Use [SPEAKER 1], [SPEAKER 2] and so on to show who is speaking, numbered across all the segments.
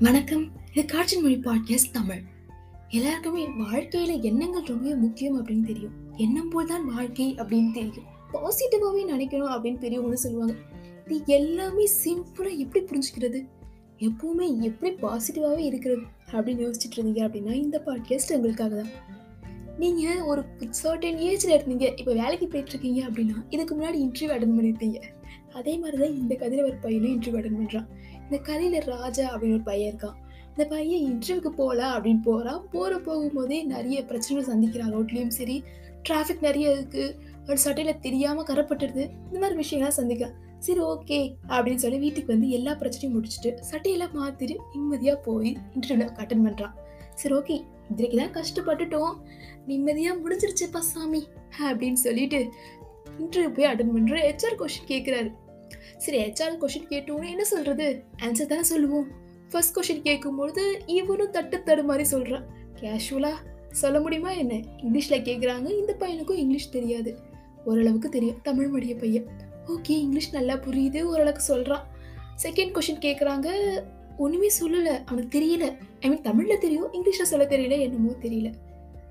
[SPEAKER 1] வணக்கம். இது காட்சி மொழி பாட்காஸ்ட் தமிழ். எல்லாருக்குமே வாழ்க்கையில எண்ணங்கள் ரொம்பவே முக்கியம் அப்படின்னு தெரியும். எண்ணம் போல் தான் வாழ்க்கை அப்படின்னு தெரியும். பாசிட்டிவாகவே நினைக்கணும் அப்படின்னு பெரியவங்களும் சொல்லுவாங்க. இது எல்லாமே சிம்பிளாக எப்படி புரிஞ்சுக்கிறது? எப்பவுமே எப்படி பாசிட்டிவாகவே இருக்கிறது? அப்படின்னு யோசிச்சுட்டு இருந்தீங்க அப்படின்னா இந்த பாட்காஸ்ட் உங்களுக்காக தான். நீங்கள் ஒரு சர்டன் ஏஜில் இருந்தீங்க. இப்போ வேலைக்கு போயிட்டுருக்கீங்க அப்படின்னா இதுக்கு முன்னாடி இன்டர்வியூ அட்டன் பண்ணியிருப்பீங்க. அதே மாதிரி தான் இந்த கதிரவர் பையனும் இன்டர்வியூ அட்டன் பண்ணுறான் இந்த கதையில ராஜா அப்படின்னு ஒரு பையன் இருக்கான். இந்த பையன் இன்டர்வியூக்கு போகல அப்படின்னு போகிறான் போகிற போகும்போதே நிறைய பிரச்சனைகள் சந்திக்கிறான் ரோட்லேயும் சரி டிராஃபிக் நிறைய இருக்குது ஒரு சட்டையில் தெரியாமல் கரப்பட்டுடுது இந்த மாதிரி விஷயங்கள்லாம் சந்திக்கிறான் சரி ஓகே அப்படின்னு சொல்லி வீட்டுக்கு வந்து எல்லா பிரச்சனையும் முடிச்சுட்டு சட்டையெல்லாம் மாற்றிட்டு நிம்மதியாக போய் இன்டர்வியூவில் அட்டன் பண்ணுறான் சரி ஓகே இன்றைக்கு தான் கஷ்டப்பட்டுட்டோம். நிம்மதியாக முடிஞ்சிருச்சுப்பா சாமி அப்படின்னு சொல்லிட்டு இன்டர்வியூ போய் அட்டன் பண்ணுற ஹெச்ஆர் கொஷின் கேட்குறாரு சரி ஹெச்ஆர் கொஷின் கேட்டோன்னு என்ன சொல்கிறது ஆன்சர் தானே சொல்லுவோம். ஃபர்ஸ்ட் கொஷின் கேட்கும்பொழுது இவனும் தட்டு தடு மாதிரி சொல்கிறான் கேஷுவலாக சொல்ல முடியுமா என்ன? இங்கிலீஷில் கேட்குறாங்க இந்த பையனுக்கும் இங்கிலீஷ் தெரியாது. ஓரளவுக்கு தெரியும். தமிழ் மொழிய பையன். ஓகே இங்கிலீஷ் நல்லா புரியுது ஓரளவுக்கு சொல்கிறான் செகண்ட் கொஷின் கேட்குறாங்க ஒன்றுமே சொல்லலை. அவனுக்கு தெரியல. ஐ மீன் தமிழில் தெரியும் இங்கிலீஷில் சொல்ல தெரியல என்னமோ தெரியல.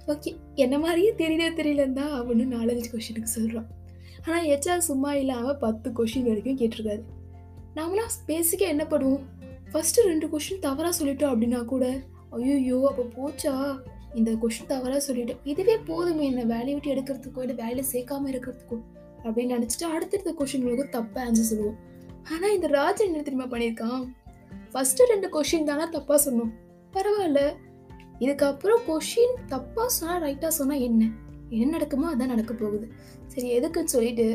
[SPEAKER 1] ஓகே என்ன மாதிரியே தெரியல தெரியலன்னு தான் அவனு நாலஞ்சு கொஷினுக்கு சொல்கிறான் ஆனால் ஹெச்ஆர் சும்மா இல்லாமல் பத்து கொஷின் வரைக்கும் கேட்டிருக்காரு. நாமளாம் பேசிக்க என்ன பண்ணுவோம்? ஃபஸ்ட்டு ரெண்டு கொஷின் தவறாக சொல்லிட்டோம் அப்படின்னா கூட ஐயோ அப்போ போச்சா? இந்த கொஷின் தவறாக சொல்லிட்டோம். இதுவே போதுமே என்ன வேலையை விட்டு எடுக்கிறதுக்கோ இல்லை வேலையை சேர்க்காம இருக்கிறதுக்கோ அப்படின்னு நினச்சிட்டு அடுத்தடுத்த கொஷின்களுக்கு தப்பாக ஆன்சர் சொல்லுவோம். ஆனால் இந்த ராஜா என்ன தெரியுமா பண்ணியிருக்கான்? ஃபஸ்ட்டு ரெண்டு கொஷின் தானே தப்பாக சொன்னோம். பரவாயில்ல. இதுக்கப்புறம் கொஷின் தப்பாக சொன்னால் ரைட்டாக சொன்னால் என்ன? என்ன நடக்குமோ அதான் நடக்க போகுது. சரி எதுக்குன்னு சொல்லிட்டு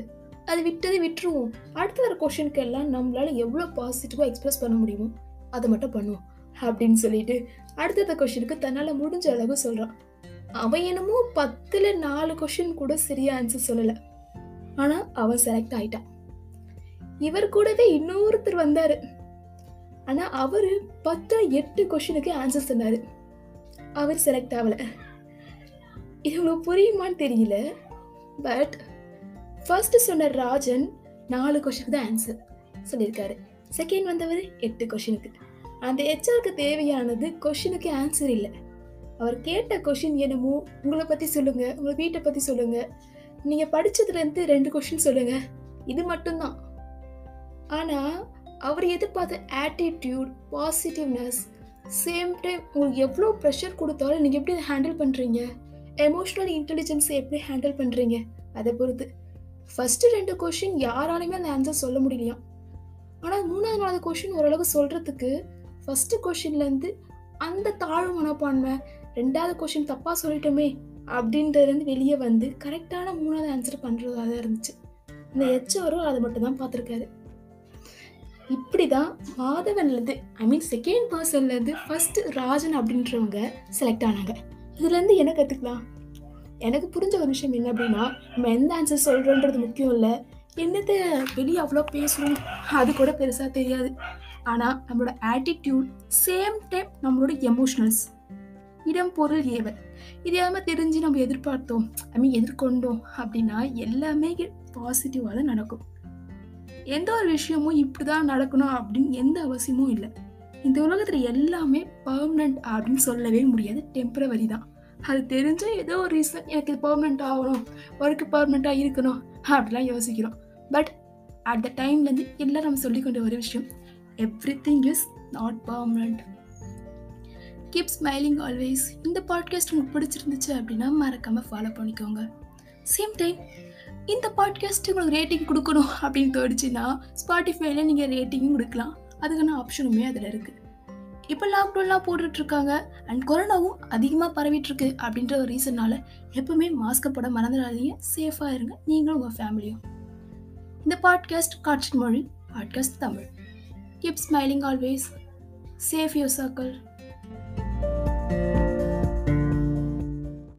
[SPEAKER 1] அது விட்டதை விட்டுருவோம். அடுத்து வர கொஷனுக்கு எல்லாம் நம்மளால எவ்வளோ பாசிட்டிவாக எக்ஸ்பிரஸ் பண்ண முடியுமோ அதை மட்டும் பண்ணுவோம் அப்படின்னு சொல்லிட்டு அடுத்தடுத்த கொஷனுக்கு தன்னால் முடிஞ்ச அளவு சொல்கிறான் அவன் என்னமோ பத்தில் நாலு கொஷின் கூட சரியா ஆன்சர் சொல்லலை. ஆனால் அவன் செலக்ட் ஆயிட்டான். இவர் கூடவே இன்னொருத்தர் வந்தார். ஆனால் அவர் பத்து எட்டு கொஷினுக்கு ஆன்சர் சொன்னார். அவர் செலக்ட் ஆகலை. இது உங்களுக்கு புரியுமான்னு தெரியல பட் ஃபர்ஸ்ட் சொன்ன ராஜன் நாலு கொஷனுக்கு தான் ஆன்சர் சொல்லியிருக்காரு. செகண்ட் வந்தவர் எட்டு கொஷினுக்கு அந்த ஹெச்ஆருக்கு தேவையானது கொஷினுக்கு ஆன்சர் இல்லை. அவர் கேட்ட கொஷின் என்னமோ உங்களை பற்றி சொல்லுங்கள் உங்கள் வீட்டை பற்றி சொல்லுங்கள் நீங்கள் படித்ததுலேருந்து ரெண்டு கொஷின் சொல்லுங்கள் இது மட்டும்தான். ஆனால் அவர் எதிர்பார்த்த ஆட்டிடியூட் பாசிட்டிவ்னஸ் சேம் டைம் உங்களுக்கு எவ்வளோ ப்ரெஷர் கொடுத்தாலும் நீங்கள் எப்படி அதை ஹேண்டில் பண்ணுறீங்க எமோஷ்னல் இன்டெலிஜென்ஸை எப்படி ஹேண்டில் பண்ணுறீங்க அதை பொறுத்து. ஃபஸ்ட்டு ரெண்டு கொஷின் யாராலையுமே அந்த ஆன்சர் சொல்ல முடியலையா ஆனால் மூணாவது நாலாவது கொஷின் ஓரளவு சொல்கிறதுக்கு ஃபஸ்ட்டு கொஷின்லேருந்து அந்த தாழ்வு மனப்பான்மை ரெண்டாவது கொஷின் தப்பாக சொல்லிட்டோமே அப்படின்றதுலேருந்து வெளியே வந்து கரெக்டான மூணாவது ஆன்சர் பண்ணுறதாக தான் இருந்துச்சு. இந்த ஹெச்ஆரும் அதை மட்டும் தான் பார்த்துருக்காரு. இப்படி தான் மாதவன்லேருந்து ஐ மீன் செகண்ட் பர்சன்லேருந்து ஃபஸ்ட்டு ராஜன் அப்படின்றவங்க செலக்ட் ஆனாங்க. இதுலேருந்து என்ன கற்றுக்கலாம் எனக்கு புரிஞ்ச ஒரு விஷயம் என்ன அப்படின்னா நம்ம எந்த ஆன்சர் சொல்கிறோன்றது முக்கியம் இல்லை. என்னத்தை வெளியே அவ்வளோ பேசுகிறோம் அது கூட பெருசாக தெரியாது. ஆனால் நம்மளோட ஆட்டிடியூட் சேம் டைம் நம்மளோட எமோஷனல்ஸ் இடம் பொருள் ஏவல். இது எல்லாமே தெரிஞ்சு நம்ம எதிர்பார்த்தோம். ஐ மீன் எதிர்கொண்டோம் அப்படின்னா எல்லாமே பாசிட்டிவாக தான் நடக்கும். எந்த ஒரு விஷயமும் இப்படி தான் நடக்கணும் அப்படின்னு எந்த அவசியமும் இல்லை. இந்த உலகத்தில் எல்லாமே பர்மனண்ட் அப்படின்னு சொல்லவே முடியாது. டெம்பரவரி தான். அது தெரிஞ்ச ஏதோ ஒரு ரீசன் எனக்கு இது பர்மனெண்ட் ஆகணும். ஒர்க்கு பர்மனெண்ட்டாக இருக்கணும் அப்படிலாம் யோசிக்கிறோம். பட் அட் த டைம்லேருந்து எல்லாம் நம்ம சொல்லிக்கொண்ட ஒரு விஷயம் everything is not permanent keep smiling always இந்த பாட்காஸ்ட் உங்களுக்கு பிடிச்சிருந்துச்சு அப்படின்னா மறக்காமல் ஃபாலோ பண்ணிக்கோங்க. சேம் டைம் இந்த பாட்காஸ்ட்டு உங்களுக்கு ரேட்டிங் கொடுக்கணும் அப்படின்னு தோடிச்சுன்னா ஸ்பாட்டிஃபைல நீங்கள் ரேட்டிங்கும் கொடுக்கலாம். அதுக்கான ஆப்ஷனுமே அதில் இருக்குது இப்போ லாக்டவுன்லாம் போட்டுட்ருக்காங்க. அண்ட் கொரோனாவும் அதிகமாக பரவிட்டுருக்கு அப்படின்ற ஒரு ரீசன்னால் எப்பவுமே மாஸ்க் போட மறந்துடாதீங்க. சேஃபாக இருங்க. நீங்களும் உங்கள் ஃபேமிலியும் இந்த podcast Kaatchi Mozhi podcast Tamil. Keep smiling always safe your circle